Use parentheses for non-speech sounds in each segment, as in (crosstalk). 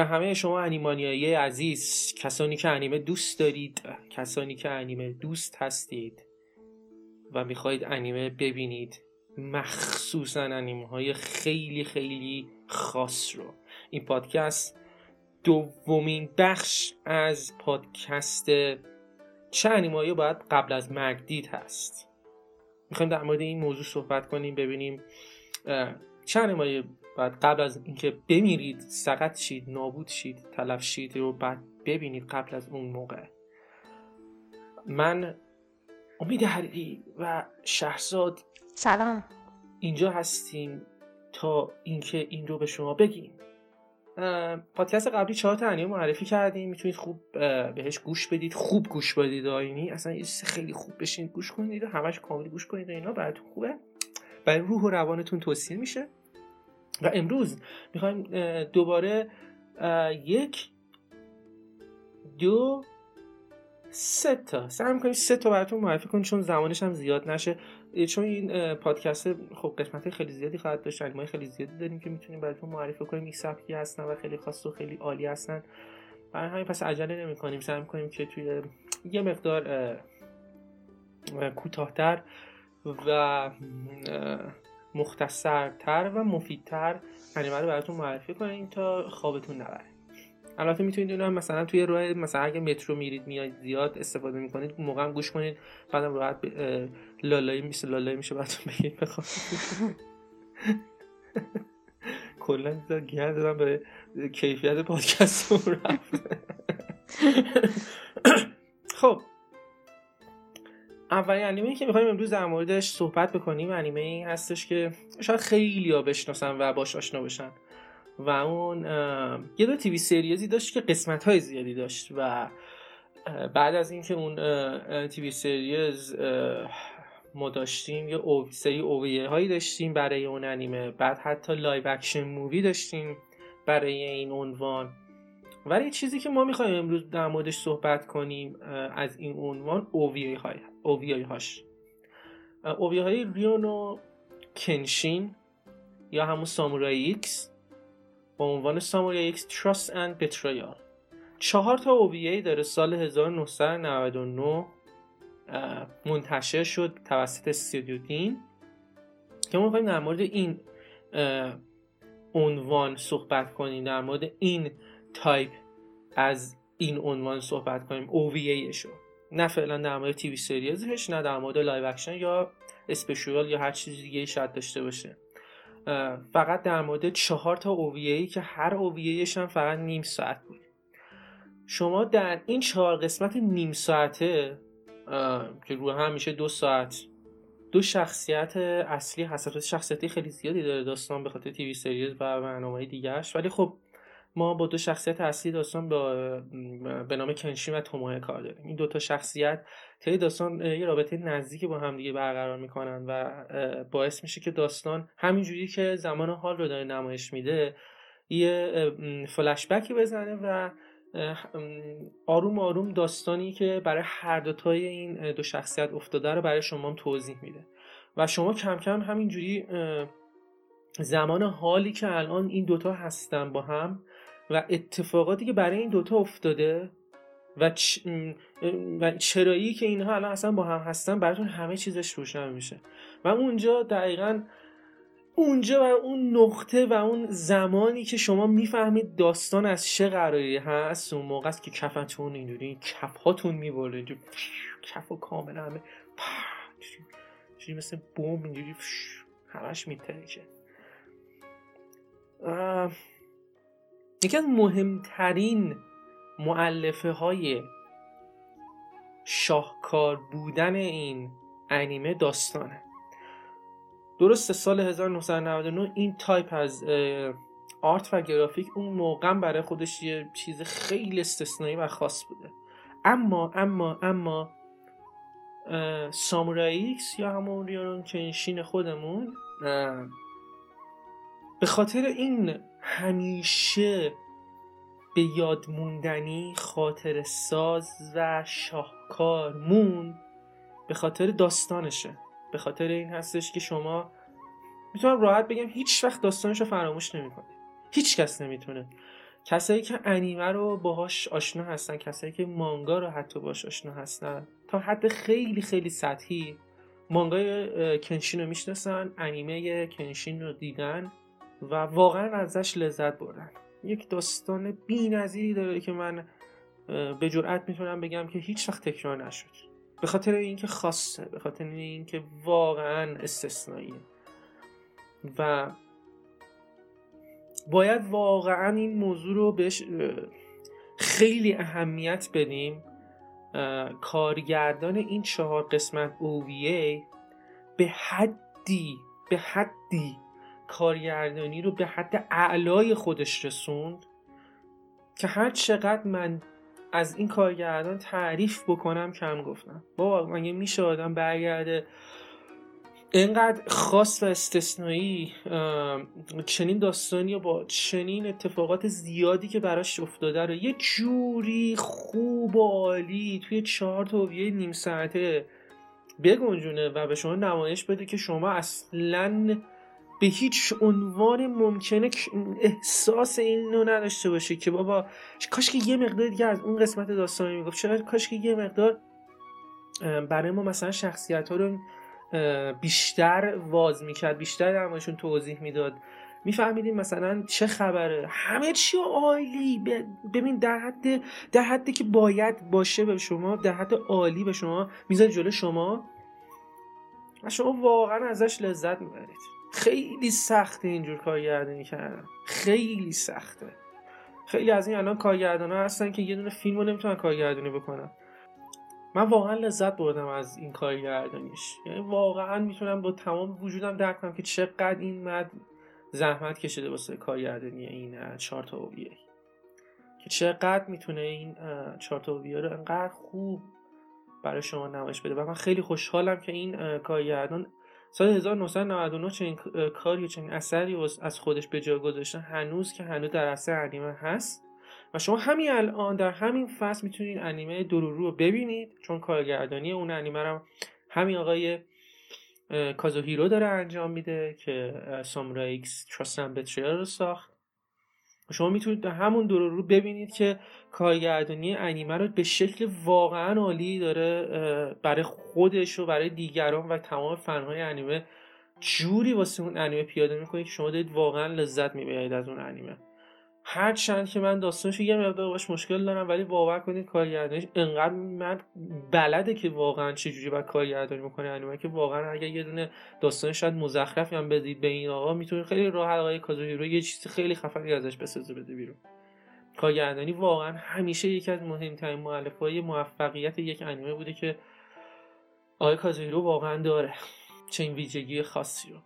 به همه شما انیمانیایی عزیز کسانی که انیمه دوست دارید کسانی که انیمه دوست هستید و می‌خواهید انیمه ببینید مخصوصا انیمه های خیلی خیلی خاص رو. این پادکست دومین بخش از پادکست چه انیمایی باید قبل از مرگ دید هست. می‌خوایم در مورد این موضوع صحبت کنیم ببینیم چه انیمایی باید قبل از اینکه بمیرید سقط شید نابود شید تلف شید رو بعد ببینید قبل از اون موقع. من امید حریری و شهرزاد سلام. اینجا هستیم تا اینکه این رو به شما بگیم. پادکست قبلی چهار تا انیمه معرفی کردیم. می‌تونید خوب بهش گوش بدید. خوب گوش بدید آینی. اصلا یه خیلی خوب بشین. گوش کنید. و همش کامل گوش کنید و اینا. براتون خوبه. برای روح و روانتون توصیه میشه. و امروز می‌خوایم دوباره یک دو سه تا. سعی می‌کنیم سه تا براتون معرفی کنیم چون زمانش هم زیاد نشه. چون این پادکست خب قسمت خیلی زیادی خواهد داشت انیمای خیلی زیادی داریم که می‌تونیم براتون معرفی کنیم. این سبکی هستن و خیلی خاص و خیلی عالی هستن. برای همین پس عجله نمی کنیم سعی می‌کنیم که توی یه مقدار کوتاهتر و مختصرتر و مفیدتر انیمه رو براتون معرفی کنیم تا خوابتون نبره. البته می‌تونید اونم مثلا توی راه مثلا اگه مترو میرید میاد زیاد استفاده می‌کنید موقع هم گوش کنید بعدم راحت لالایی میشه لالایی میشه براتون بگید بخوام (laughs) کلا گیرد دادم به کیفیت پادکست رفت. (laughs) خب اولین انیمه که می‌خوایم امروز در موردش صحبت بکنیم انیمه این هستش که شاید خیلی ها بشناسن و باش آشنا بشن. و اون یه دو TV series ی داشت که قسمت های زیادی داشت و بعد از اینکه اون TV series ما داشتیم یه او سری OVA هایی داشتیم برای اون انیمه بعد حتی live action movie داشتیم برای این عنوان. ولی چیزی که ما می‌خوایم امروز در موردش صحبت کنیم از این عنوان OVA های OVA هاش OVA های Rurouni Kenshin یا همون Samurai X با عنوان Samurai X Trust and Betrayal چهار تا OVA داره سال 1999 منتشر شد توسط استودیو دین که ما می‌خوایم در مورد این عنوان صحبت کنیم. در مورد این تایپ از این عنوان صحبت کنیم OVA شو نه فعلا در مورد TV series ش نه در مورد live action یا special یا هر چیز دیگه شاید داشته باشه. فقط در مورد چهار تا OVA که هر OVA ش هم فقط نیم ساعت بود. شما در این چهار قسمت نیم ساعته که رو هم میشه دو ساعت دو شخصیت اصلی هست شخصیتی خیلی زیادی داره داستان به خاطر تیوی سریز و برنامه دیگرش ولی خب ما با دو شخصیت اصلی داستان با به نام کنشین و توموه کار داریم. این دوتا شخصیت طی داستان یه رابطه نزدیکی با هم دیگه برقرار می‌کنن و باعث میشه که داستان همینجوری که زمان حال رو داره نمایش میده یه فلشبکی بزنه و آروم آروم داستانی که برای هر دوتای این دو شخصیت افتاده رو برای شما توضیح میده. و شما کم کم همینجوری زمان حالی که الان این دوتا هستن با هم و اتفاقاتی که برای این دوتا افتاده و, چ... و چرایی که اینها الان اصلا با هم هستن براتون همه چیزش روشن میشه. و اونجا دقیقا اونجا و اون نقطه و اون زمانی که شما می‌فهمید داستان از چه قراری هست اون موقع است که کفتون اینجوری کف هاتون می‌بره کف و کاملا همه چیزی مثل بوم اینجوری همش میترکه. یکی از مهمترین مؤلفه های شاهکار بودن این انیمه داستانه. درست سال 1999 این تایپ از art و گرافیک اون موقع برای خودش یه چیز خیلی استثنایی و خاص بوده. اما اما اما ساموراییکس یا همون ریارون کنشین خودمون به خاطر این همیشه به یاد موندنی خاطر ساز و شاهکار مون به خاطر داستانشه. به خاطر این هستش که شما می‌تونم راحت بگم هیچ وقت داستانش رو فراموش نمی‌کنه هیچ کس نمی‌تونه. کسایی که انیمه رو باهاش آشنا هستن کسایی که مانگا رو حتی باهاش آشنا هستن تا حد خیلی خیلی سطحی مانگای کنشین رو می‌شناسن انیمه کنشین رو دیدن. و واقعا ازش لذت بردن. یک داستان بی نظیری داره که من به جرئت می‌تونم بگم که هیچ وقت تکرار نشد. به خاطر اینکه خاصه به خاطر اینکه واقعا استثنائیه و باید واقعا این موضوع رو بهش خیلی اهمیت بدیم. کارگردان این چهار قسمت OVA به حدی به حدی کارگردانی رو به حد اعلای خودش رسوند که هر چقدر من از این کارگردان تعریف بکنم کم گفتم. بابا مگه میشه آدم برگرده؟ اینقدر خاص و استثنایی چنین داستانی و با چنین اتفاقات زیادی که براش افتاده رو یه جوری خوب و عالی توی چهار تا نیم ساعته بگنجونه و به شما نمایش بده که شما اصلا به هیچ عنوان ممکنه احساس این رو نداشته باشه که بابا کاش که یه مقدار دیگه از اون قسمت داستانی می‌گفت. چرا کاش که یه مقدار برای ما مثلا شخصیت ها رو بیشتر واز می‌کرد بیشتر درماشون توضیح می‌داد. میفهمیدیم مثلا چه خبره. همه چی عالی. ببین در حد در حدی که باید باشه به شما در حد عالی به شما می‌ذاره جلو شما. و شما واقعا ازش لذت می‌برید. خیلی سخته اینجور کارگردانی کردن. خیلی سخته. خیلی از این الان کارگردان ها هستن که یه دونه فیلم رو نمی‌تونن کارگردانی بکنن. من واقعا لذت بردم از این کارگردانیش. یعنی واقعا می‌تونم با تمام وجودم درک کنم که چقدر این مد زحمت کشیده واسه کارگردانی این چهار تا که چقدر می‌تونه این چهار تا رو انقدر خوب برای شما نمایش بده. و من خیلی خوشحالم که این کارگردان سال 1999 چنین کاری چنین اثری از خودش به جا گذاشته هنوز که هنوز در اثر انیمه هست. و شما همین الان در همین فصل می‌تونید انیمه دورورو رو ببینید چون کارگردانی اون انیمه رو همین آقای کازوهیرو داره انجام میده که Samurai X Trust and رو ساخت. شما می‌تونید در همون دورورو ببینید که کارگردانی انیمه رو به شکل واقعا عالی داره برای خودش و برای دیگران و تمام فنهای انیمه. جوری واسه اون انیمه پیاده می‌کنه که شما دارید واقعا لذت می‌برید از اون انیمه. هر چند که من داستانش یه مقدار باش مشکل دارم ولی باور کنید کارگردانیش انقدر من بلده که واقعا چجوری باید کارگردانی می‌کنه انیمه که واقعا اگر یه دونه داستان شاید مزخرفی هم بدید به این آقا می‌تونه خیلی راحت آقای کازوهیرو یه چیز خیلی خفنی ازش بسازه بده بیرون. کارگردانی واقعا همیشه یکی از مهمترین مؤلفه‌های موفقیت یک انیمه بوده که آقای کازوهیرو واقعا داره چنین ویژگی خاصی رو.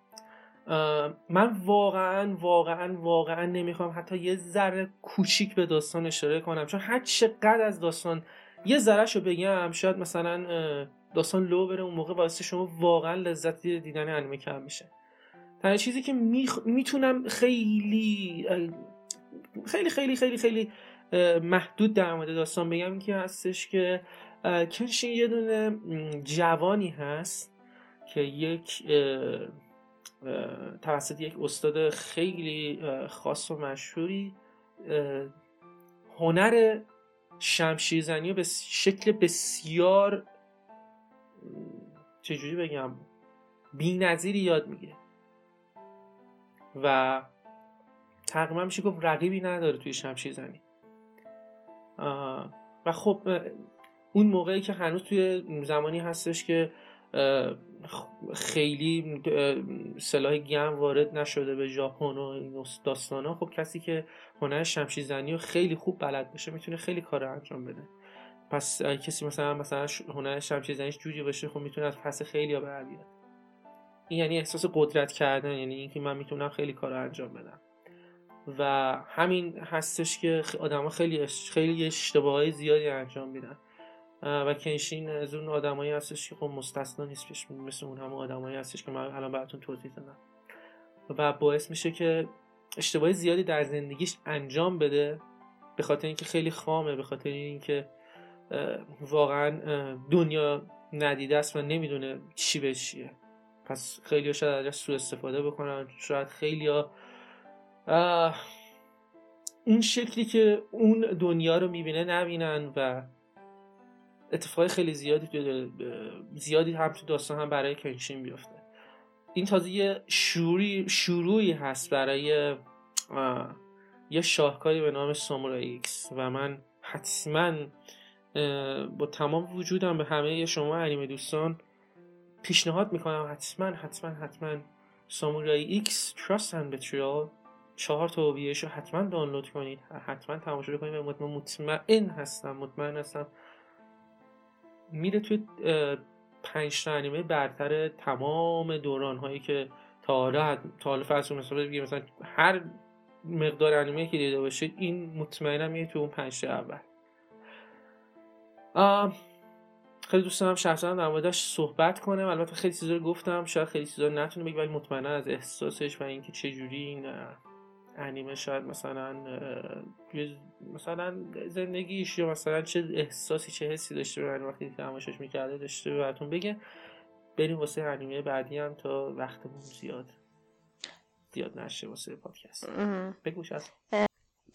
من واقعا واقعا واقعا نمی‌خوام حتی یه ذره کوچیک به داستان اشاره کنم. چون هر چقدر از داستان یه ذره شو بگم شاید مثلا داستان لو بره اون موقع واسه شما واقعا لذت دیدن انیمه کم میشه. تنها چیزی که می‌تونم خیلی خیلی خیلی خیلی خیلی محدود در مورد داستان بگم که هستش که کنشین یه دونه جوانی هست که یک توسط یک استاد خیلی خاص و مشهوری هنر شمشیرزنی به شکل بسیار چجوری بگم بی یاد می‌گیره. و تقریبا میشه گفت رقیبی نداره توی شمشیرزنی. و خب اون موقعی که هنوز توی زمانی هستش که خیلی سلاح گرم وارد نشده به ژاپن و این داستانا. خب کسی که هنر شمشیر زنی رو خیلی خوب بلد باشه می‌تونه خیلی کار انجام بده. پس کسی مثلا مثلا هنر شمشیر زنیش جوری باشه خب می‌تونه از پس خیلی ها بر این یعنی احساس قدرت کردن یعنی اینکه من می‌تونم خیلی کار انجام بدم. و همین هستش که آدم خیلی خیلی اشتباهی زیادی انجام میدن. و کنشین از اون آدمایی هستش که خب مستثنا نیست مثل اون همه آدمایی هستش که من الان براتون توضیح دادم. و باعث میشه که اشتباه زیادی در زندگیش انجام بده به خاطر اینکه خیلی خامه به خاطر اینکه واقعا دنیا ندیده است و نمی‌دونه چی به چیه. پس خیلی شاید ازش سوء استفاده بکنن شاید خیلی اون شکلی که اون دنیا رو می‌بینه نبینن و اتفاق خیلی زیادی زیادی هم تو داستان هم برای کنشین بیفته. این تازه یه شروعی, شروعی هست برای یه شاهکاری به نام Samurai X و من حتما با تمام وجودم به همه شما انیمه دوستان پیشنهاد می‌کنم حتما حتما حتما Samurai X Trust and Betrayal چهار تا رو حتما دانلود کنید. حتما تماشا کنید و مطمئن هستم مطمئن هستم میره توی پنج تا انیمه برتر تمام دوران هایی که تا حالا تا حالا فصل مثلا بگیم مثلا هر مقدار انیمه که دیده باشید این مطمئنم میره تو اون پنج تا اول. خیلی دوست دارم شخصا در موردش صحبت کنم. البته خیلی چیزا گفتم شاید خیلی چیزا نتونه بگم ولی مطمئنا از احساسش و اینکه چه جوری این انیمه شاید مثلا مثلا زندگیش یا مثلا چه احساسی چه حسی داشته به وقتی تماشاش می‌کرده داشته به براتون بگه. بریم واسه انیمه بعدی هم تا وقتمون زیاد زیاد نشه واسه پادکست. بگوش از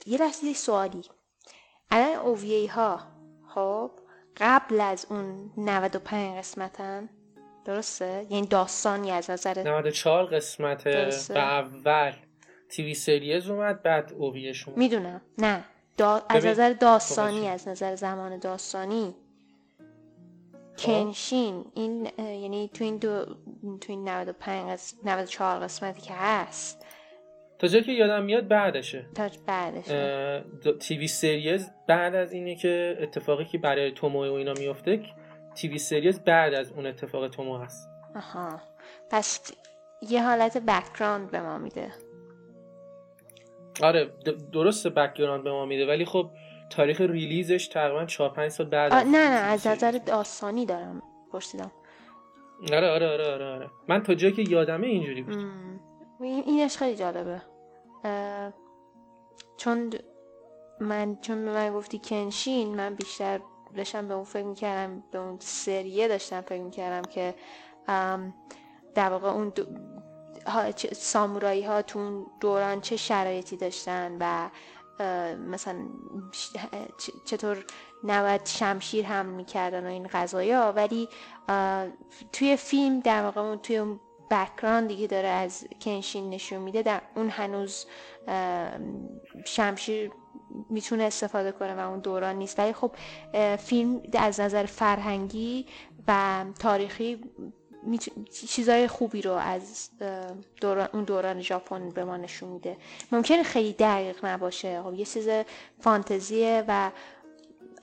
یه لحظه سوالی. الان اوویی ها خب قبل از اون 95 قسمتن درسته؟ یعنی داستانی از نظر 94 قسمت به اول. تیوی سریز اومد بعد اوویش اومد می‌دونم. نه. از نظر داستانی از نظر زمان داستانی خب. کنشین این یعنی تو این دو تو این 95 قسمت 94 قسمتی که هست. تا جایی که یادم میاد بعدشه. تا بعدشه. تیوی سریز بعد از اینه که اتفاقی که برای تومو و اینا میفته TV series بعد از اون اتفاق تومویه هست. آها. پس یه حالت background به ما میده. آره درست background به ما میده ولی خب تاریخ release ش تقریبا 4 5 سال بعد نه نه از نظر داستانی دارم پرسیدم. آره آره آره آره, آره. من تا جایی که یادمه اینجوری بود. اینش خیلی جالبه. چون من چون من گفتی کنشین من بیشتر داشتم به اون فکر می‌کردم به اون سریه داشتم فکر می‌کردم که در واقع اون سامورایی ها تو اون دوران چه شرایطی داشتن و مثلا چطور نوت شمشیر هم می‌کردن و این ها. ولی توی فیلم در واقع توی اون بکراندی که داره از کنشین نشون میده در اون هنوز شمشیر می‌تونه استفاده کنه و اون دوران نیست. ولی خب فیلم از نظر فرهنگی و تاریخی چیزای خوبی رو از دوران اون دوران ژاپن به ما نشون میده. ممکنه خیلی دقیق نباشه. خب یه چیز فانتزیه و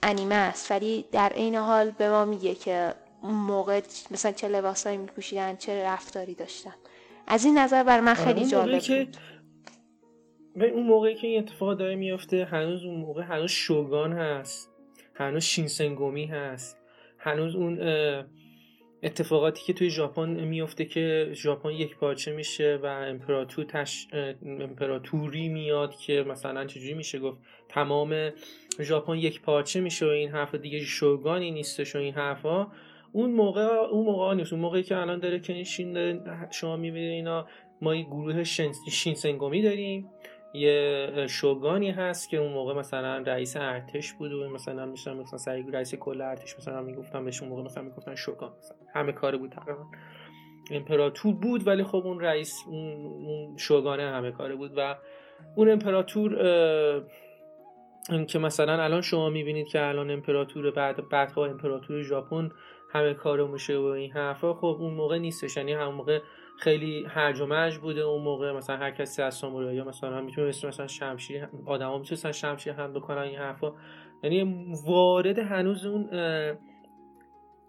انیمه است ولی در عین حال به ما میگه که اون موقع مثلا چه لباسایی میپوشیدن چه رفتاری داشتن. از این نظر بر من خیلی آره، جالب بود به اون موقعی که این اتفاق داره میفته هنوز اون موقع هنوز شوگان هست هنوز شینسنگومی هست هنوز اون اتفاقاتی که توی ژاپن میفته که ژاپن یک پارچه میشه و امپراتور تش... امپراتوری میاد که مثلا چجوری میشه گفت؟ تمام ژاپن یک پارچه میشه و این حرف دیگه شوگانی نیستش و این حرفا. اون موقع اون موقع نیست. اون موقعی که الان داره کنشین شما می‌بینید اینا ما یه گروه شینسنگومی داریم. یه شوگانی هست که اون موقع مثلا رئیس ارتش بود و مثلا میشن مثلا سعی رئیس کل ارتش مثلا می‌گفتن بهش اون موقع مثلا می‌گفتن شوگان مثلا همه کار بود تقریبا. امپراتور بود ولی خب اون رئیس اون شوگانه همه کاره بود و اون امپراتور که مثلا الان شما می‌بینید که الان امپراتور بعد بعدها امپراتور ژاپن همه کارو میشه و این حرفا خب اون موقع نیستش. یعنی همون موقع خیلی هرج و مرج بوده اون موقع. مثلا هر کسی از سامورایی مثلا می‌تونست مثلا شمشیر آدما می‌تونستن شمشیر هم بکنن این حرفا. یعنی وارد هنوز اون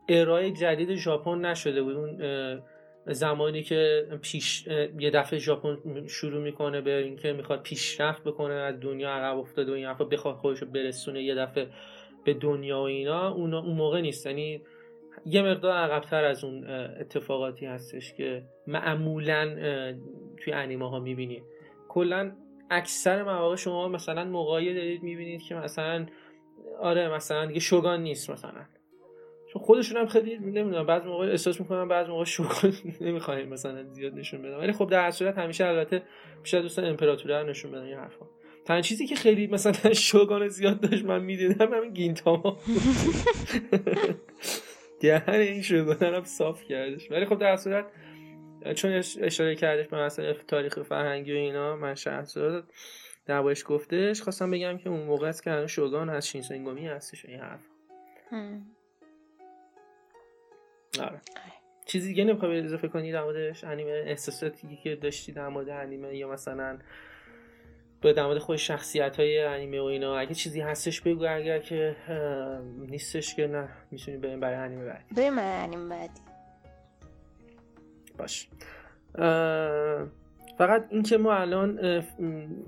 ارائه جدید ژاپن نشده بود. اون زمانی که پیش یه دفعه ژاپن شروع می‌کنه به اینکه می‌خواد پیشرفت بکنه از دنیا عقب افتاده و این حرفا بخواد خودش رو برسونه یه دفعه به دنیا و اینا اون موقع نیست. یعنی یه مقدار عقبتر از اون اتفاقاتی هستش که معمولا توی انیمه ها می‌بینید کلا اکثر مواقع شما مثلا موقعی دارید می‌بینید که مثلا آره مثلا دیگه شوگان نیست مثلا. چون خودشون هم خیلی نمی‌دونم بعض موقع احساس می‌کنم بعض موقع شوگان (laughs) نمی‌خوایم مثلا زیاد نشون بدم ولی خب در صورت همیشه البته بیشتر دوستان امپراتوره نشون بدن این حرفا. تنها چیزی که خیلی مثلا (laughs) شوگان زیاد داشت من می‌دیدم همین گینتاما. (laughs) دهن این شوگان هم صاف کردش. ولی خب در صورت چون اشاره کردش به مثلا تاریخ فرهنگی و اینا من شهرزاد دربارش گفتش خواستم بگم که اون موقع است که شوگان از شینسنگومی هستش این حرف. آره. چیزی دیگه نمی‌خوای اضافه کنی در موردش انیمه احساساتی که داشتی در مورد انیمه یا مثلا به در مورد خود شخصیت های انیمه و اینا اگه چیزی هستش بگو اگر که نیستش که نه می‌تونی بریم برای انیمه بعدی. بریم انیمه بعدی. باش. فقط اینکه ما الان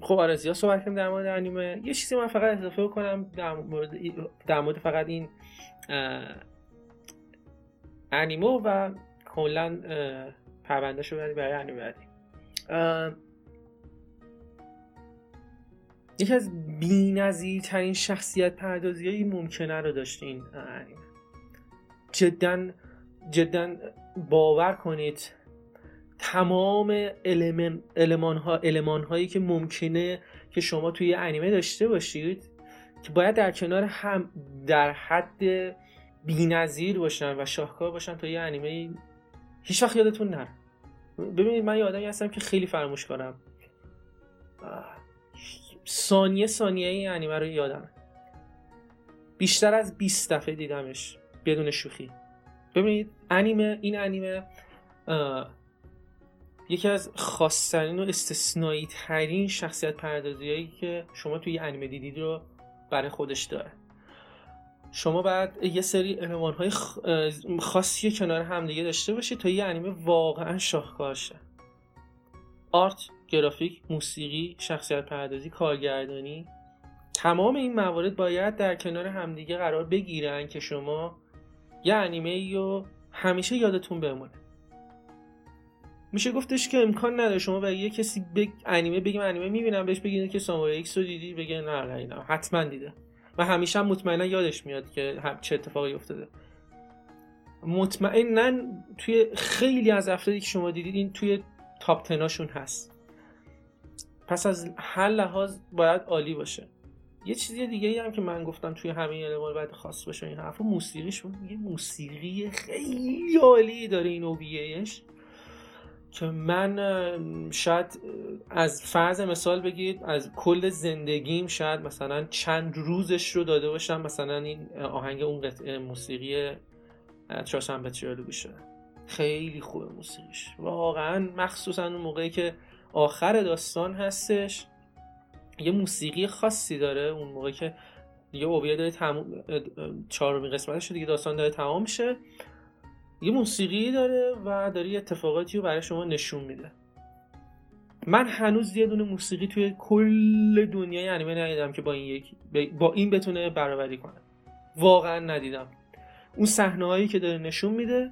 خب زیاد صحبت کردیم در مورد انیمه. یه چیزی من فقط اضافه کنم در مورد در مورد فقط این انیمه و کلا پرونده شو برای انیمه بعدی. یکی از ترین شخصیت پردازی هایی ممکنه رو داشته این انیمه جدا جدا باور کنید تمام علمان, ها هایی که ممکنه که شما توی انیمه داشته باشید که باید در کنار هم در حد نظیر باشن و شاهکار باشن تا یه انیمه هیچ وقت یادتون نره. ببینید من یه آدمی هستم که خیلی فراموش کنم. ثانیه ثانیه این انیمه رو یادم بیشتر از 20 دفعه دیدمش بدون شوخی. ببینید انیمه این انیمه یکی از خاصترین و استثنایی ترین شخصیت پردازی هایی که شما توی انیمه دیدید رو برای خودش داره. شما باید یه سری المان های خاصی کنار همدیگه داشته باشید تا یه انیمه واقعا شاهکار شه art graphic موسیقی شخصیت پردازی کارگردانی. تمام این موارد باید در کنار همدیگه قرار بگیرن که شما یه انیمه رو همیشه یادتون بمونه. میشه گفتش که امکان نداره شما به یه کسی بگ... انیمه بگیم انیمه می‌بینم بهش بگید که Samurai X رو دیدی بگه نه نه نه حتما دیده. و همیشه هم مطمئنا یادش میاد که چه اتفاقی افتاده. مطمئنا توی خیلی از افرادی که شما دیدید این توی تاپ تناشون هست. پس از هر لحاظ باید عالی باشه. یه چیزی دیگه ای هم که من گفتم توی همه المان باید خاص باشه این حرف موسیقیش یه موسیقی خیلی عالی داره این اوبیهش که من شاید از فرض مثال بگید از کل زندگیم شاید مثلا چند روزش رو داده باشم مثلا این آهنگ اون قطعه موسیقی چهارشنبه چیالو گوش خیلی خوبه موسیقیش. واقعا مخصوصا اون موقعی که آخر داستان هستش. یه موسیقی خاصی داره اون موقعی که یه اوبیه داره تموم چهارمین قسمتش دیگه داستان داره تمام میشه یه موسیقی داره و داره یه اتفاقاتی رو برای شما نشون میده. من هنوز یه دونه موسیقی توی کل دنیای انیمه ندیدم که با این یک با این بتونه برابری کنه. واقعا ندیدم. اون صحنه هایی که داره نشون میده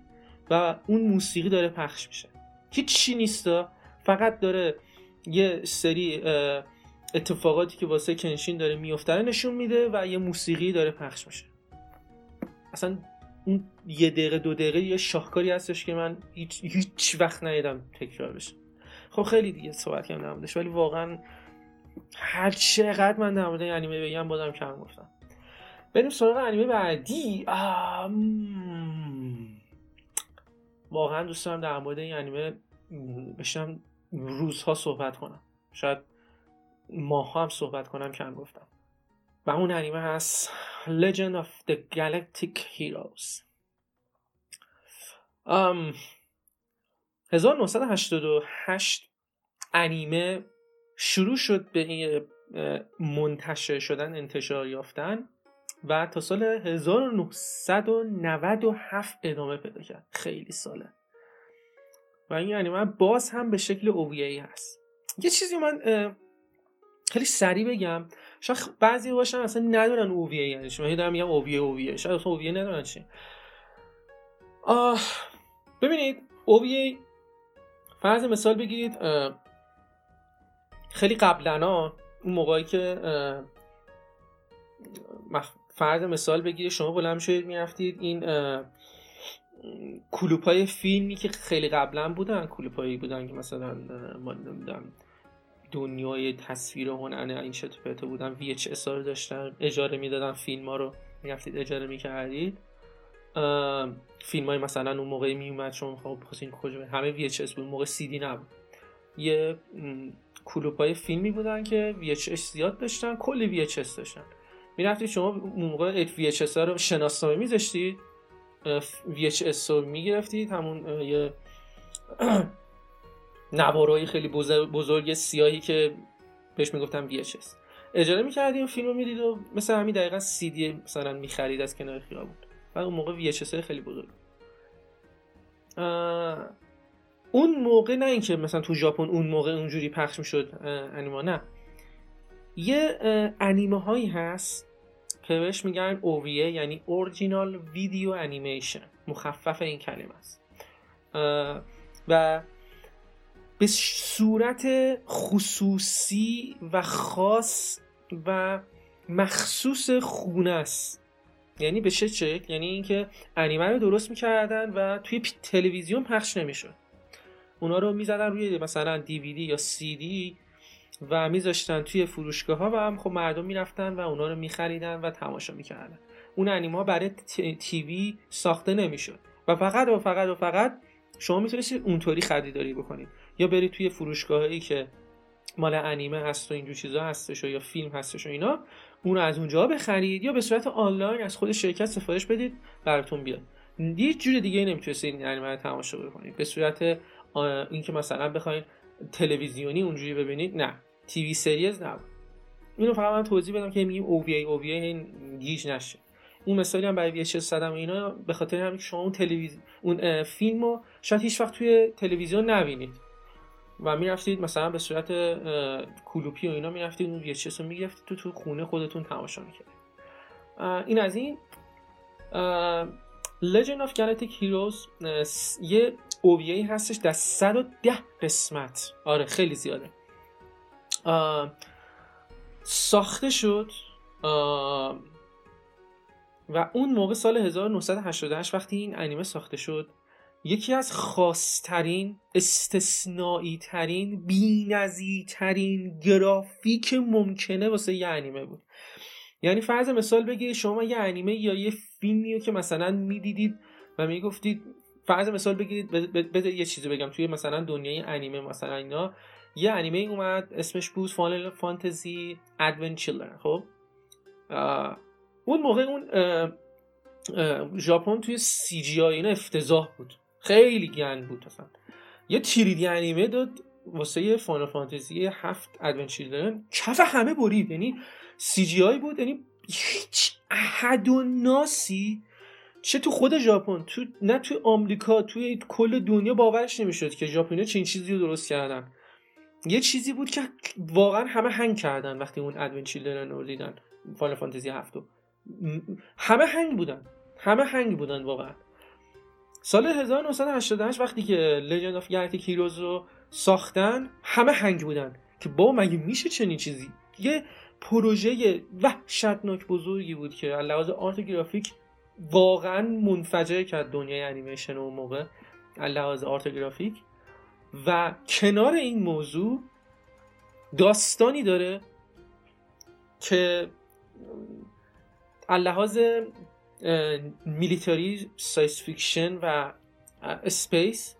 و اون موسیقی داره پخش میشه. هیچی نیستا فقط داره یه سری اتفاقاتی که واسه کنشین داره میفته نشون میده و یه موسیقی داره پخش میشه. اصلا اون یه دقیقه دو دقیقه یه شاهکاری هستش که من هیچ, هیچ وقت ندیدم تکرار بشه. خب خیلی دیگه صحبت کردم در ولی واقعا هر چقدر من در مورد انیمه بگم بازم کم گفتم. بریم سراغ انیمه بعدی. واقعا دوست دارم در مورد این انیمه بشم روزها صحبت کنم. شاید ماها هم صحبت کنم کم گفتم. و اون انیمه هست Legend of the Galactic Heroes. um, 1988 انیمه شروع شد به منتشر شدن انتشار یافتن و تا سال 1997 ادامه پیدا کرد. خیلی ساله. و این انیمه باز هم به شکل OVA هست. یه چیزی من خیلی سریع بگم. شاید بعضی باشن اصلا ندونن اوویه یعنی شما دارم میگم اوویه اوویه شاید اصلا اوویه ندونن چی. ببینید اوویه فرض مثال بگیرید خیلی قبلا اون موقعی که فرض مثال بگیرید شما بلند شدید می‌رفتید این کلوپای فیلمی که خیلی قبلا بودن کلوپایی بودن که مثلا ما نمی‌دونم دنیای تصویر هنر این پرته بودن VHS ها داشتن اجاره می‌دادن فیلم ها رو می‌رفتید اجاره می‌کردید. فیلم های مثلا اون موقع میومد چون خب این کجا همه VHS بود موقع CD نبود. یه کلوپ های فیلمی بودن که VHS زیاد داشتن کلی VHS داشتن. می‌رفتید شما اون موقع VHS ها رو شناسنامه میذاشتید. VHS رو می‌گرفتید. همون یه (clears throat) نوارای خیلی بزرگ سیاهی که بهش می‌گفتم VHS اجاره می‌کردی و فیلم رو می‌دید و مثل همین دقیقا سی دی مثلا می‌خرید از کنار خیابون. و اون موقع VHS خیلی بزرگ. اون موقع نه اینکه مثلا تو ژاپن اون موقع اونجوری پخش می‌شد انیما نه. یه انیمه هایی هست که بهش میگن OVA یعنی اورجینال ویدیو انیمیشن مخفف این کلمه است. و به صورت خصوصی و خاص و مخصوص خونه است. یعنی به چه شکل؟ یعنی اینکه انیمه رو درست می‌کردن و توی تلویزیون پخش نمی‌شد. اونا رو می‌زدن روی مثلا دیویدی یا سی دی و میذاشتن توی فروشگاه ها و هم خب مردم می‌رفتن و اونا رو میخریدن و تماشا می‌کردن. اون انیما برای تیوی ساخته نمی‌شد. و فقط و فقط و فقط شما می‌تونستید اونطوری خریداری بکنید. یا برید توی فروشگاهایی که مال انیمه هست و اینجور چیزا هستش و یا فیلم هستش و اینا اون رو از اونجا بخرید یا به صورت آنلاین از خود شرکت سفارش بدید براتون بیاد. یه جور دیگه نمی‌تونستید این انیمه رو تماشا بکنید. به صورت اینکه مثلا بخواید تلویزیونی اونجوری ببینید نه. تیوی سریز نه اینو فقط من توضیح بدم که میگیم او وی او این گیج نشه. اون مثالی هم برای ویچ صدم اینا به خاطر همین شما اون تلویزیون اون فیلمو شاید هیچ وقت توی تلویزیون نبینید. و می‌رفتید مثلا به صورت کلوپی و اینا می‌رفتید اون ویچ رو می‌گرفتید تو تو خونه خودتون تماشا می‌کردید. این از این. Legend of Galactic Heroes یه اوویه هستش در 110 قسمت. آره خیلی زیاده. ساخته شد و اون موقع سال 1988 وقتی این انیمه ساخته شد یکی از خاصترین استثنایی ترین بی ترین گرافیک ممکنه واسه یه انیمه بود. یعنی فرض مثال بگیرید شما یه انیمه یا یه فیلمی که مثلا می‌دیدید و می‌گفتید فرض مثال بگیرید بده یه چیزی بگم توی مثلا دنیای انیمه مثلا اینا یه انیمه اومد اسمش بود Final Fantasy Advent خب؟ اون موقع اون ژاپن توی CGI اینا افتضاح بود. خیلی گند بود اصلا. یه 3D انیمه داد واسه Final Fantasy هفت Advent کف همه برید. یعنی CGI بود یعنی هیچ احدالناسی چه تو خود ژاپن تو نه تو آمریکا توی کل دنیا باورش نمی‌شد که ژاپنیا چنین چیزی رو درست کردن. یه چیزی بود که واقعا همه هنگ کردن وقتی اون Advent Children رو دیدن. Final Fantasy هفتو همه هنگ بودن. همه هنگ بودن واقعا. سال 1988 وقتی که Legend of Galactic Heroes رو ساختن همه هنگ بودن که بابا مگه میشه چنین چیزی؟ یه پروژه وحشتناک بزرگی بود که لحاظ art graphic واقعا منفجر کرد دنیای انیمیشن اون موقع. لحاظ art graphic. و کنار این موضوع داستانی داره که لحاظ military science fiction و space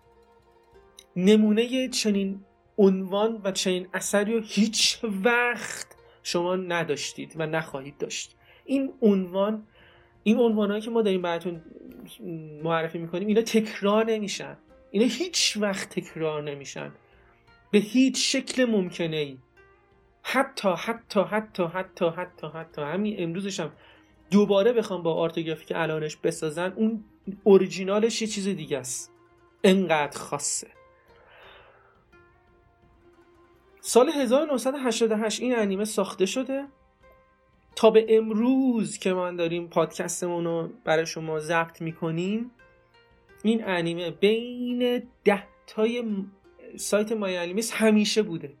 نمونه چنین عنوان و چنین اثری رو هیچ وقت شما نداشتید و نخواهید داشت. این عنوان این عنوانهایی که ما داریم براتون معرفی می‌کنیم اینا تکرار نمیشن. اینا هیچ وقت تکرار نمیشن. به هیچ شکل ممکنه ای. حتی حتی حتی حتی حتی حتی. همین امروزش هم دوباره بخوام با آرتوگرافی که الانش بسازن اون اوریجینالش یه چیز دیگه است. انقدر خاصه. سال 1988 این انیمه ساخته شده. تا به امروز که من داریم پادکستمون رو برای شما ضبط می‌کنیم این انیمه بین ده تای سایت MyAnimeList همیشه بوده.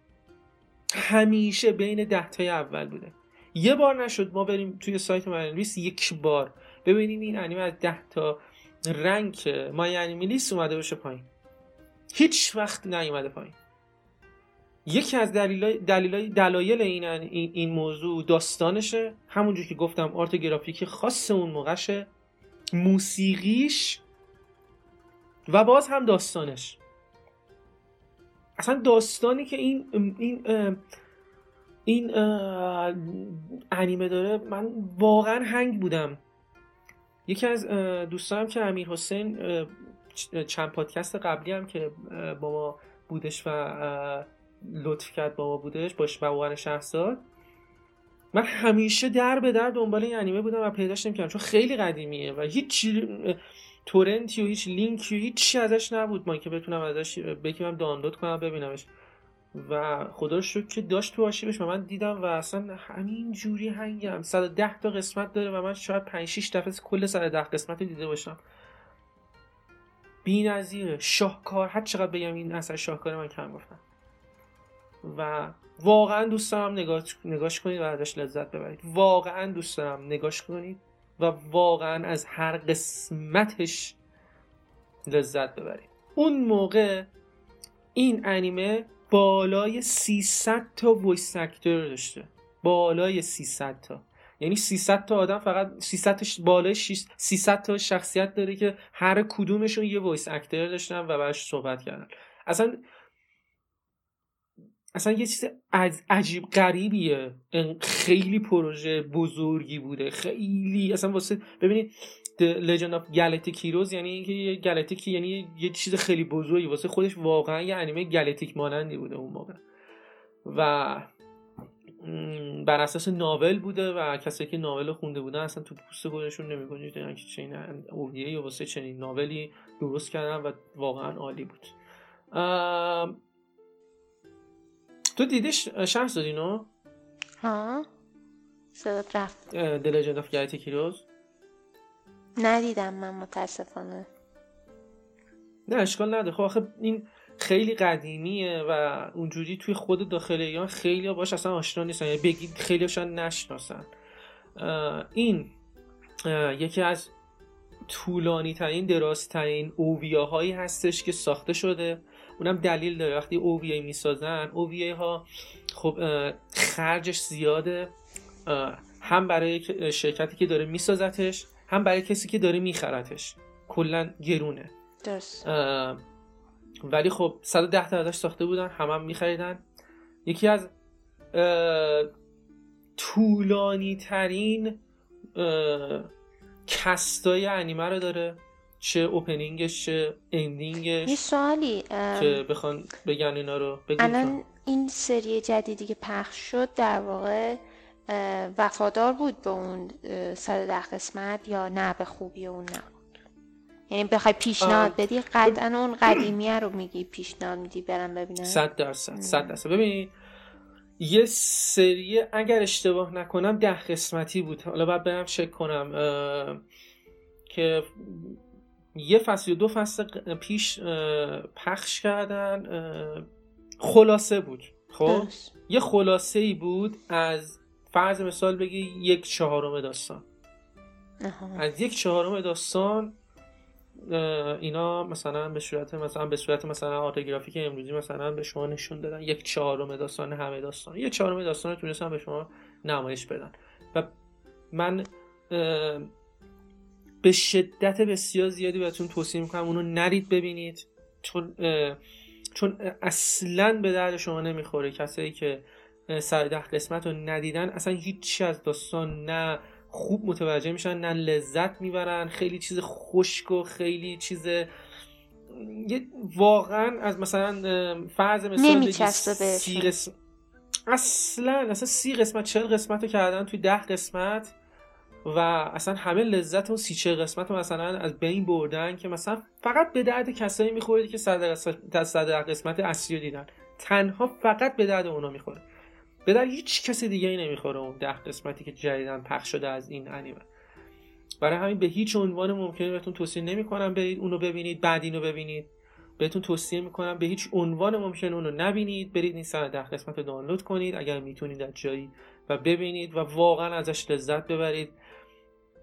همیشه بین ده تای اول بوده. یه بار نشد ما بریم توی سایت MyAnimeList یک بار. ببینیم این انیمه از ده تا rank MyAnimeList اومده باشه پایین. هیچ وقت نیومده پایین. یکی از دلیل دلایل این, این موضوع داستانشه. همونجور که گفتم آرت گرافیکی خاص اون موقعشه. موسیقیش و باز هم داستانش. اصلا داستانی که این این این انیمه داره من واقعا هنگ بودم. یکی از دوستانم که امیر حسین چند پادکست قبلی هم که با ما بودش و لطف کرد با ما بودش باش واقعا شهرزاد. من همیشه در به در دنبال این انیمه بودم و پیداش نمی‌کردم چون خیلی قدیمیه و هیچ تورنتی و هیچ لینکی و هیچ ازش نبود. من که بتونم ازش بگیرم دانلود کنم ببینمش. و خدا رو شکر که داشت تو آشیبش و من دیدم و اصلا همین جوری هنگم. 110 تا قسمت داره و من شاید 5 6 دفعه کل 110 قسمت رو دیده باشم. بی‌نظیره شاهکار. هر چقدر بگم این اثر شاهکار من کم گفتم. و واقعا دوست دارم نگاه... نگاش کنید و ازش لذت ببرید. واقعا دوست دارم نگاش کنید. و واقعا از هر قسمتش لذت ببرید اون موقع این انیمه بالای 300 تا voice actor داشته. بالای 300 تا. یعنی 300 تا آدم فقط 300 تا بالای 300 تا شخصیت داره که هر کدومشون یه voice actor داشتن و باش صحبت کردن. اصلا اصلا یه چیز عجیب غریبیه. خیلی پروژه بزرگی بوده. خیلی. اصلا واسه ببینید The Legend of Galactic Heroes یعنی اینکه گالکتیک یعنی یه چیز خیلی بزرگی. واسه خودش واقعا یه انیمه گالکتیک مانندی بوده اون موقع. و بر اساس ناول بوده و کسایی که ناول خونده بودن اصلا تو پوست خودشون نمیگنجید که چنین اولیه یا واسه چنین ناولی درست کردن و واقعا عالی بود. تو دیدیش شهر اینو؟ ها؟ صدات رفت. The Legend of Galactic Heroes ندیدم من متاسفانه. نه اشکال نده خب آخه این خیلی قدیمیه و اونجوری توی خود داخل ایران خیلی باش اصلا آشنا نیستن. یعنی بگید خیلی هاشن نشناسن. این یکی از طولانی ترین دراز ترین هایی هستش که ساخته شده. اونم دلیل داره. وقتی اوویای می‌سازن اوویای ها خب خرجش زیاده. هم برای شرکتی که داره میسازتش هم برای کسی که داره میخرتش. کلا گرونه. درست. ولی خب 110 تا ازش ساخته بودن همه هم میخریدن. یکی از طولانی ترین کستای انیمه رو داره. چه اوپنینگش چه اندینگش یه سوالی که بخوان بگن اینا رو؟ الان این سری جدیدی که پخش شد در واقع وفادار بود به اون ده قسمت یا نه به خوبی اون نبود یعنی بخوای پیشنهاد بدی قطعا اون قدیمیه رو میگی پیشنهاد میدی برم ببینم؟ صد درصد صد درصد. ببین یه سری اگر اشتباه نکنم ده قسمتی بود. حالا باید برم چک کنم که یه فصل یا دو فصل پیش پخش کردن خلاصه بود. خب؟ یه خلاصه ای بود از فرض مثال بگی یک چهارم داستان. از یک چهارم داستان اینا مثلا به صورت مثلا به صورت مثلا آرتوگرافیک امروزی مثلا به شما نشون دادن یک چهارم داستان همه داستان. یک چهارم داستان رو تونستن به شما نمایش بدن. و من به شدت بسیار زیادی بهتون توصیه می‌کنم اونو نرید ببینید. چون چون اصلا به درد شما نمی‌خوره. کسایی که سر ده قسمت رو ندیدن اصلا هیچی از داستان نه خوب متوجه میشن نه لذت می‌برن. خیلی چیز خشک و خیلی چیز واقعا از مثلا فرض مثال سی قسمت اصلا اصلا سی قسمت چل قسمت رو کردن توی ده قسمت. و اصلا همه لذت اون سی قسمت مثلا از بین بردن که مثلا فقط به درد کسایی می‌خوره که صد قسمت اصلی رو دیدن. تنها فقط به درد اونا می‌خوره. به درد هیچ کسی دیگه ای نمی‌خوره اون ده قسمتی که جدیدا پخش شده از این انیمه. برای همین به هیچ عنوان ممکنه بهتون توصیه نمی‌کنم برید اونو ببینید بعد اینو ببینید. بهتون توصیه می‌کنم به هیچ عنوان ممکن اونو نبینید. برید این صد و ده قسمت رو دانلود کنید. اگر می‌تونید از جایی و ببینید و واقعا ازش لذت ببرید.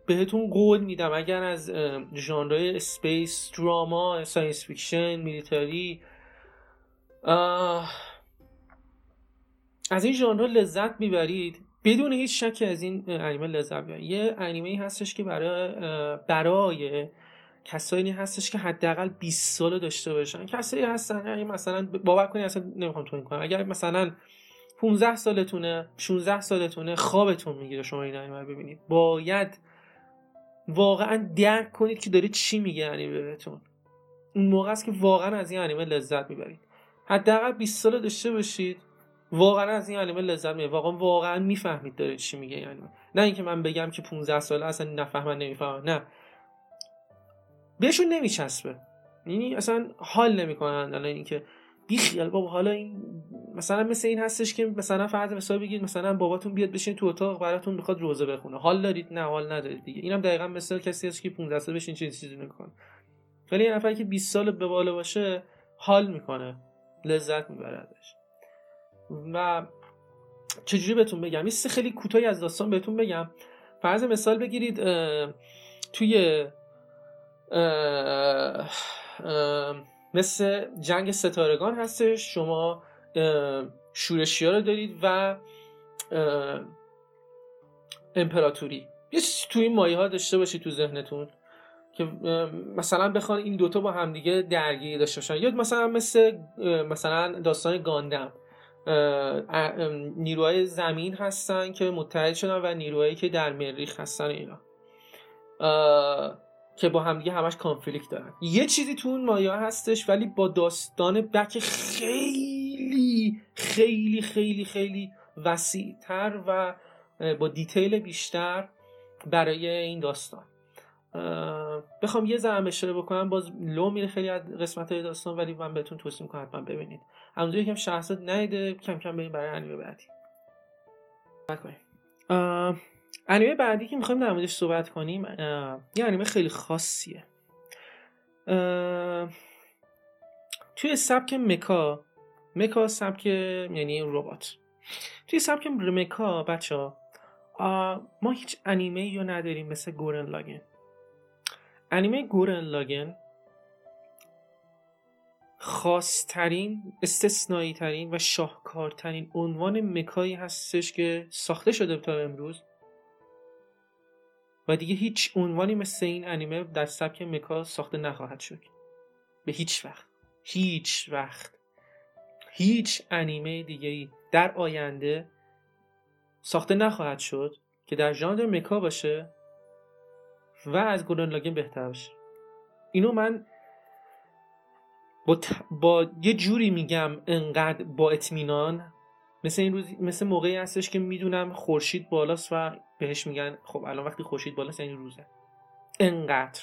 بهتون قول میدم. اگر از ژانرهای space drama science fiction military از این ژانر لذت می‌برید. بدون هیچ شکی از این انیمه لذت می‌برید. یه انیمه هستش که برای برای کسایی هستش که حداقل 20 سال داشته باشن. کسایی هستن یعنی مثلا باور کنید اصلا نمی‌خوام توین کنم. اگر مثلا 15 سالتونه 16 سالتونه خوابتون می‌گیره شما این انیمه ببینید. باید واقعا درک کنید که داره چی میگه انیمه بهتون. اون موقع است که واقعا از این انیمه لذت می‌برید. حداقل 20 سال داشته باشید واقعا از این انیمه لذت می‌برید. واقعا واقعا می‌فهمید داره چی میگه یعنی. نه اینکه من بگم که 15 ساله اصلا نفهمن نمی‌فهمن نه. بهشون نمیچسبه. یعنی اصلا حال نمی‌کنن الان اینکه بی خیال بابا حالا این مثلا مثل این هستش که مثلا فرض مثال بگید مثلا باباتون بیاد بشین تو اتاق براتون بخواد روزه بخونه. حال دارید؟ نه حال ندارید دیگه. اینم دقیقا مثل کسی هست که 15 سال بشین چیزی چیزی می‌کنه. ولی یه نفری که 20 سال به بالا باشه حال می‌کنه. لذت می‌بره ازش. و چجوری بهتون بگم؟ این خیلی کوتاهی از داستان بهتون بگم. فرض مثال بگیرید توی مثل جنگ ستارگان هستش. شما شورشی ها رو دارید و امپراتوری. یه توی این مایه ها داشته باشید تو ذهنتون که مثلا بخوان این دوتا با همدیگه درگیری داشته باشن. یا مثلا مثل مثلا داستان گاندم. نیروهای زمین هستن که متحد شدن و نیروهایی که در مریخ هستن اینا. که با همدیگه همش کانفلیکت دارن. یه چیزی تو اون مایا هستش ولی با داستان بک خیلی خیلی خیلی خیلی وسیعتر و با دیتیل بیشتر برای این داستان. بخوام یه ذره اشاره بکنم باز لو میره خیلی از قسمت های داستان ولی من بهتون توصیه می‌کنم حتما ببینید. همونجوری یکم شخصت نیده کم کم بریم برای انیمه بعدی. انیمه بعدی که می‌خوایم در موردش صحبت کنیم یه انیمه خیلی خاصیه. توی سبک مکا مکا سبک یعنی ربات. توی سبک مکا بچه ها ما هیچ انیمه یا نداریم مثل گورن لاگن. انیمه گورن لاگن خاصترین استثنایی ترین و شاهکارترین عنوان مکایی هستش که ساخته شده تا امروز. و دیگه هیچ عنوانی مثل این انیمه در سبک مکا ساخته نخواهد شد. به هیچ وقت. هیچ وقت. هیچ انیمه دیگه در آینده ساخته نخواهد شد که در ژانر مکا باشه و از گورن لاگن بهتر باشه اینو من با, با یه جوری میگم انقدر با اطمینان مثل این روز مثل موقعی هستش که می‌دونم خورشید بالاست و بهش میگن خب الان وقتی خورشید بالاست این یعنی روزه. انقدر.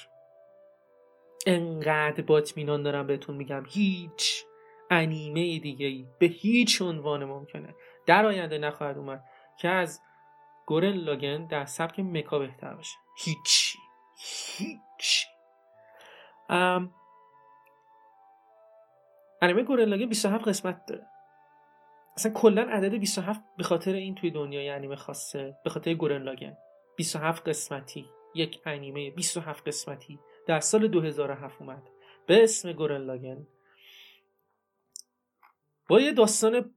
انقدر با اطمینان دارم بهتون میگم. هیچ. انیمه دیگه ای. به هیچ عنوان ممکنه. در آینده نخواهد اومد که از گورن لاگن در سبک مکا بهتر باشه هیچ. هیچ. ام... انیمه گورن لاگن 27 قسمت داره. اصلا کلا عدد 27 به خاطر این توی دنیای انیمه خاصه به خاطر گورن لاگن. 27 قسمتی یک انیمه 27 قسمتی در سال 2007 اومد. به اسم گورن لاگن با یه داستان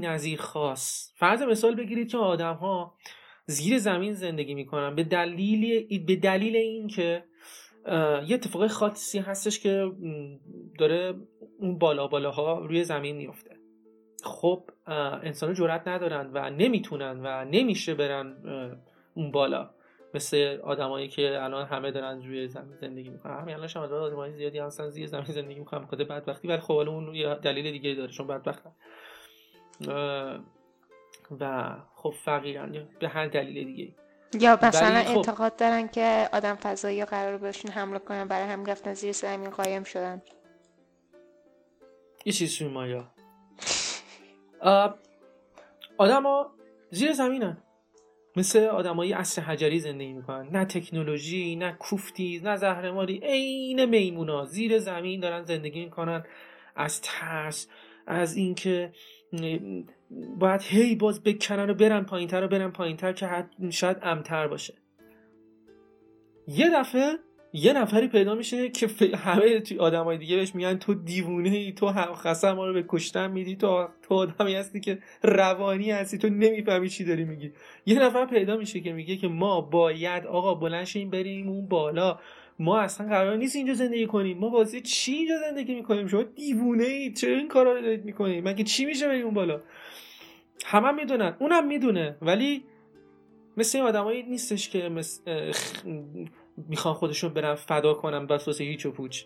نظیر خاص. فرض مثال بگیرید که آدم ها زیر زمین زندگی می‌کنن. به دلیل به دلیل اینکه یه اتفاق خاصی هستش که داره اون بالا بالاها روی زمین میفته خب انسان جرات ندارن و نمی‌تونن و نمیشه برن اون بالا. مثل آدمایی که الان همه دارن روی زمین زندگی می‌کنن. همین الان شما آدمای زیادی هستن زیر زمین زندگی می‌کنن بخاطر بدبختی. ولی خب اون یه دلیل دیگه داره چون بدبختن. و خب فقیرن به هر دلیل دیگه یا مثلا خب... اعتقاد دارن که آدم فضایی قرار بهشون حمله کنن برای هم رفتن زیر زمین قایم شدن. یه چیز مایا. ها زیر زمینن. مثل آدمایی اصر حجری زندگی می‌کنن. نه تکنولوژی نه کوفتی نه زهرماری عین میمونا. زیر زمین دارن زندگی می‌کنن. از ترس از اینکه باید هی باز بکنن و برن پایینتر و برن پایینتر که شاید امتر باشه. یه دفعه یه نفری پیدا میشه که همه آدمای دیگه بهش میگن تو دیوونه ای تو هم خسر ما رو به کشتن میدی تو تو آدمی هستی که روانی هستی تو نمی‌فهمی چی داری میگی. یه نفر پیدا میشه که میگه که ما باید آقا بلند شیم بریم اون بالا. ما اصلا قرار نیست اینجا زندگی کنیم. ما بازی چی اینجا زندگی می‌کنیم؟ شما دیوونه ای چرا این کارا رو دارید می‌کنید؟ مگه چی میشه بریم اون بالا؟ همه می‌دونن اونم می‌دونه. ولی مثل این آدمایی نیستش که مثل می‌خوان خودشون برن فدا کنن بس هیچ و پوچ.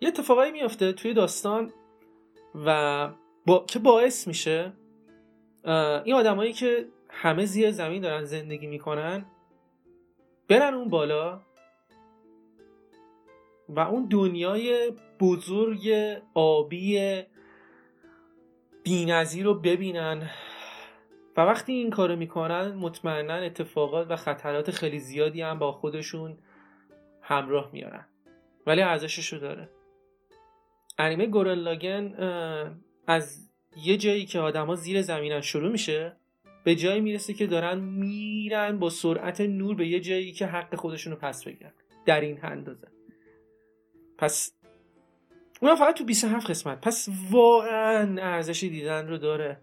یه اتفاقایی میافته توی داستان و با... که باعث میشه این آدمایی که همه زیر زمین دارن زندگی می‌کنن برن اون بالا و اون دنیای بزرگ آبی بینظیر رو ببینن. و وقتی این کارو می‌کنن مطمئنا اتفاقات و خطرات خیلی زیادی هم با خودشون همراه میارن. ولی ارزشش رو داره. انیمه گورل لاگن از یه جایی که آدما زیر زمینن شروع میشه به جایی می‌رسه که دارن میرن با سرعت نور به یه جایی که حق خودشون رو پس بگیرن. در این اندازه. پس اونم فقط تو 27 قسمت. پس واقعا ارزشی دیدن رو داره.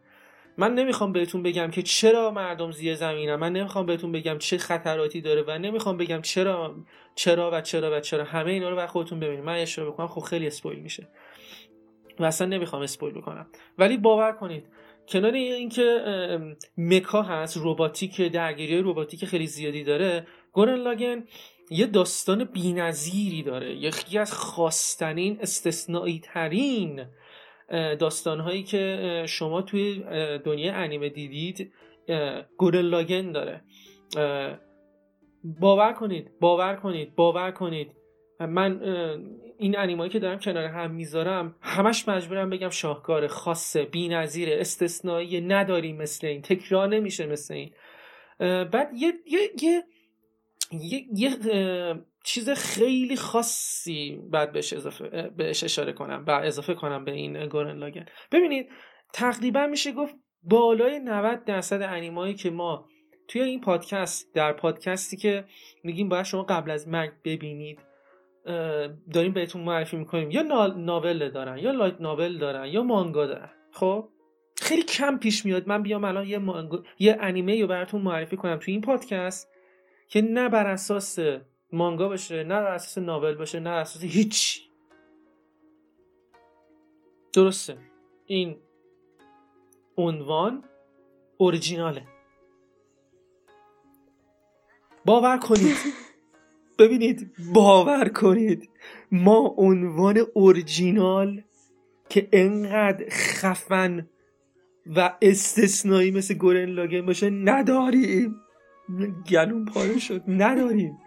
من نمی‌خوام بهتون بگم که چرا مردم زیر زمینن. من نمی‌خوام بهتون بگم چه خطراتی داره و نمی‌خوام بگم چرا چرا و چرا و چرا. همه اینا رو بر خودتون ببینید. من اشتباه بکنم خب خیلی اسپویل میشه. و اصلا نمی‌خوام اسپویل بکنم. ولی باور کنید کنار اینکه مکا هست رباتیک درگیری رباتیک خیلی زیادی داره گورن لاگن یه داستان بینظیری داره. یکی از خواستنین استثنایی ترین داستان هایی که شما توی دنیای انیمه دیدید گورن لاگن داره. باور کنید باور کنید باور کنید. من این انیمایی که دارم کنار هم می‌ذارم همش مجبورم بگم شاهکار خاصه بی‌نظیره استثنایی نداریم مثل این تکرار نمیشه مثل این. بعد یه یه یه یه, یه چیز خیلی خاصی بعد بهش اضافه بهش اشاره کنم و اضافه کنم به این گورن لاگن. ببینید تقریبا میشه گفت بالای 90 درصد انیمایی که ما توی این پادکست در پادکستی که میگیم باید شما قبل از مرگ ببینید داریم بهتون معرفی می‌کنیم. یا ناول دارن یا لایت ناول دارن یا مانگا دارن. خب؟ خیلی کم پیش میاد. من بیام الان یه مانگا یه انیمه رو براتون معرفی کنم توی این پادکست که نه بر اساس مانگا باشه نه بر اساس ناول باشه نه بر اساس هیچ. درسته. این عنوان اوریجیناله باور کنید. (laughs) ببینید باور کنید. ما عنوان اورجینال که انقدر خفن و استثنایی مثل گورن لاگن باشه نداریم. گلون پاره شد. نداریم.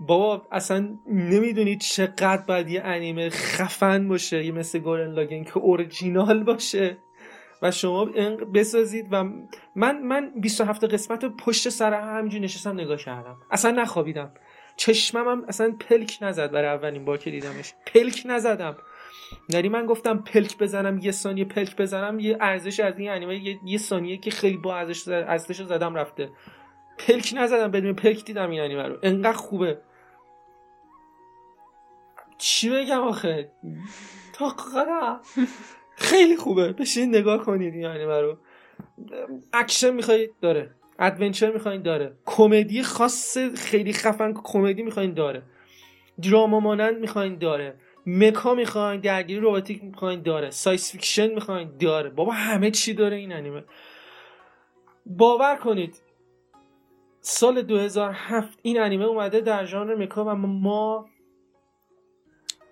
بابا اصلا نمی‌دونید چقدر باید یه انیمه خفن باشه یه مثل گورن لاگن که اورجینال باشه. و شما بسازید و من من 27 قسمت رو پشت سر همینجوری نشستم نگاه کردم. اصلا نخوابیدم. چشمم هم اصلا پلک نزد برای اولین بار که دیدمش. پلک نزدم. یعنی من گفتم پلک بزنم یه ثانیه پلک بزنم یه ارزش از این انیمه یه, یه ثانیه که خیلی با ارزش ارزش زدم رفته. پلک نزدم بدون پلک دیدم این انیمه رو. انقدر خوبه. چی بگم آخه؟ تا خیلی خوبه. بشین نگاه کنید یعنی برو اکشن می‌خواید داره. adventure می‌خواین؟ داره. کمدی خاص خیلی خفن کمدی می‌خواین؟ داره. drama مانند می‌خواین؟ داره. mecha می‌خواین؟ درگیری روباتیک می‌خواین؟ داره. science fiction می‌خواین؟ داره. بابا همه چی داره این انیمه. باور کنید. سال 2007 این انیمه اومده در ژانر mecha و ما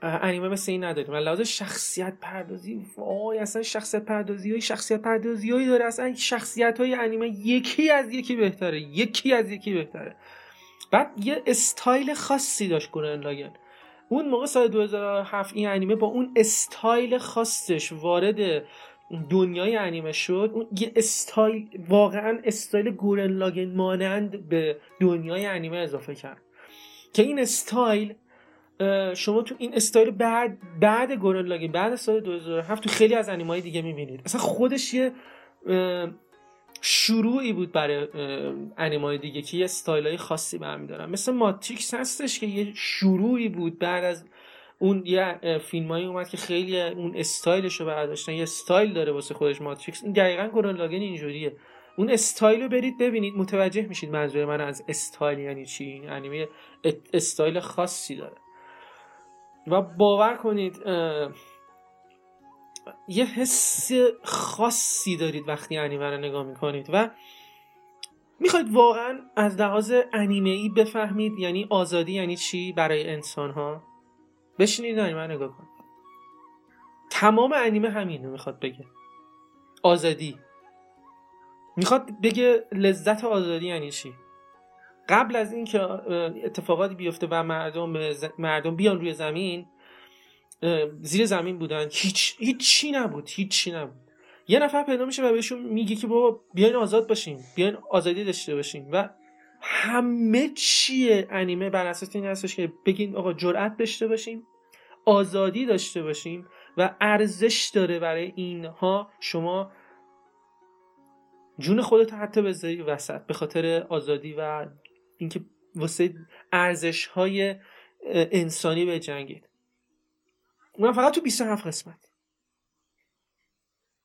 انیمه مثل این نداریم. لحاظ شخصیت پردازی وای اصلا شخصیت پردازی های شخصیت پردازی هایی داره. اصلا شخصیت های انیمه یکی از یکی بهتره. یکی از یکی بهتره. بعد یه استایل خاصی داشت گورن لاگن. اون موقع سال 2007 این انیمه با اون استایل خاصش وارد دنیای انیمه شد اون یه استایل واقعا استایل گورن لاگن مانند به دنیای انیمه اضافه کرد. که این استایل شما تو این استایل بعد بعد گورن لاگین بعد سال 2007 تو خیلی از انیمای دیگه می‌بینید. اصلا خودش یه شروعی بود برای انیمای دیگه که یه استایل های خاصی برمیدارن. مثل ماتریکس هستش که یه شروعی بود بعد از اون یه فیلم اومد که خیلی اون استایلش رو برداشتن. یه استایل داره واسه خودش ماتریکس. این دقیقا گورن لاگن اینجوریه. اون استایل رو برید ببینید. متوجه میشید منظور من از استایل یعنی چی. این انیمه استایل خاصی داره. و باور کنید یه حس خاصی دارید وقتی انیمه رو نگاه می‌کنید و می‌خواید واقعا از لحاظ انیمه ای بفهمید یعنی آزادی یعنی چی برای انسان ها بشینید انیمه نگاه کنید تمام انیمه همینو می‌خواد بگه. آزادی. می‌خواد بگه لذت آزادی یعنی چی؟ قبل از اینکه اتفاقاتی بیفته و مردم مردم بیان روی زمین زیر زمین بودن. هیچ هیچی نبود هیچی نبود. یه نفر پیدا میشه و بهشون میگه که بابا بیاین آزاد باشین بیاین آزادی داشته باشین. و همه چیه انیمه بر اساس این هستش که بگین آقا جرأت داشته باشین. آزادی داشته باشین و ارزش داره برای اینها. شما جون خودت حتی بذاری وسط به خاطر آزادی و اینکه واسه ارزش های انسانی به جنگید. من فقط تو 27 قسمت.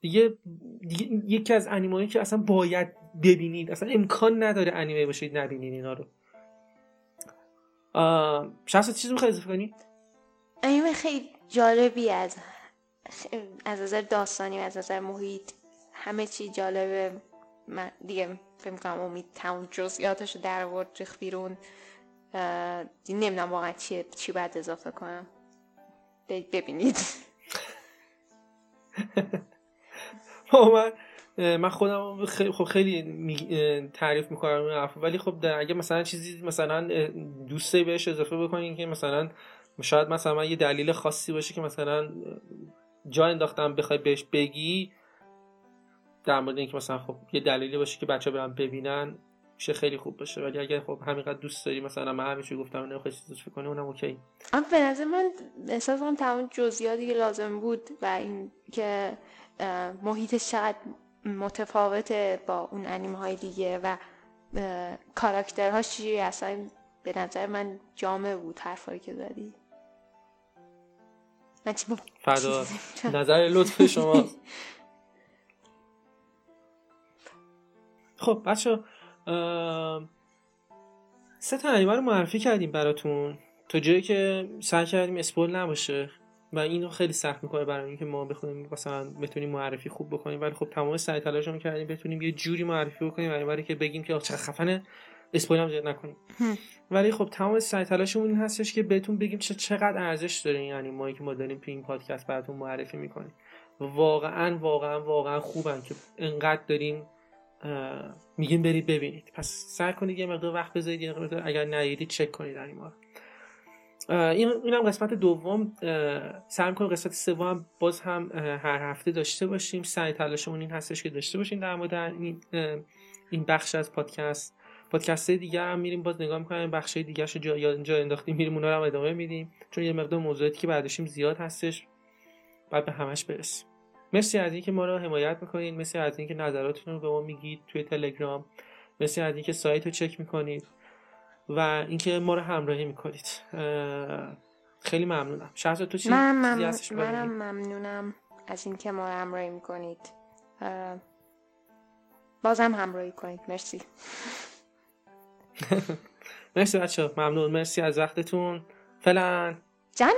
دیگه, دیگه یکی از انیمایی که اصلا باید ببینید اصلا امکان نداره انیمه باشید نبینید اینا رو. شخص چیز می‌خوای اضافه کنی؟ انیمه خیلی جالبی از از نظر داستانی و از نظر محیط. همه چی جالبه. من دیگه فکر می‌کنم امید تمام جزئیاتش رو در آورد ریخ بیرون. نمی‌دونم واقعا چی چی باید اضافه کنم. ببینید. (laughs) من من خودم خیلی خب خیلی تعریف می‌کنم ولی خب اگه مثلا چیزی مثلا دوستی بهش اضافه بکنین که مثلا شاید مثلا یه دلیل خاصی باشه که مثلا جا انداختم بخوای بهش بگی در مورد اینکه مثلا خب یه دلیلی باشه که بچه برن ببینن میشه خیلی خوب باشه. ولی اگر خب همینقدر دوست داری مثلا من همیشه گفتم نمی‌خوای چیزی فکر کنی اونم اوکی. اما به نظر من احساس کنم تمام جزئیاتی که لازم بود و این که محیطش چقدر متفاوته با اون انیمه های دیگه و کاراکترهاش چیزی اصلا به نظر من جامع بود حرفایی که زدی. فدا. نظر لطف شما. خب بچه سه تا انیمه رو معرفی کردیم براتون. تا جایی که سعی کردیم اسپول نباشه و اینو خیلی سخت می‌کنه برای اینکه ما بخونیم مثلا بتونیم معرفی خوب بکنیم. ولی خب تمام سعی تلاشمون کردیم بتونیم یه جوری معرفی بکنیم برای که بگیم که چقدر خفنه. اسپویل هم نکنیم. ولی خب تمام سعی تلاشمون این هستش که بهتون بگیم چه چقدر ارزش داره این یعنی ما که ما داریم تو این پادکست براتون معرفی می‌کنیم. واقعا واقعا واقعا خوبن که انقدر داریم میگیم برید ببینید. پس سعی کنید یه مقدار وقت بذارید یه مقدار اگر ندیدید چک کنید این ما این اینم قسمت دوم. سعی کنیم قسمت سوم باز هم هر هفته داشته باشیم. سعی تلاشمون این هستش که داشته باشیم در مورد این این بخش از پادکست. پادکست دیگر هم میریم باز نگاه می‌کنیم بخش دیگه رو جا, جا انداختیم میریم اونا رو هم ادامه میدیم. چون یه مقدار موضوعاتی که بعدشیم زیاد هستش بعد به همش برسیم. مرسی از اینکه ما رو حمایت می‌کنید مرسی از اینکه نظراتتون رو به ما میگید توی تلگرام. مرسی از اینکه سایت رو چک می‌کنید و اینکه ما رو همراهی می‌کنید. خیلی ممنونم. شهر تو چی من منم ممنونم از اینکه ما رو همراهی می‌کنید. بازم همراهی کنید. مرسی. (laughs) مرسی بچه ممنون. مرسی از وقتتون. فعلا. جانه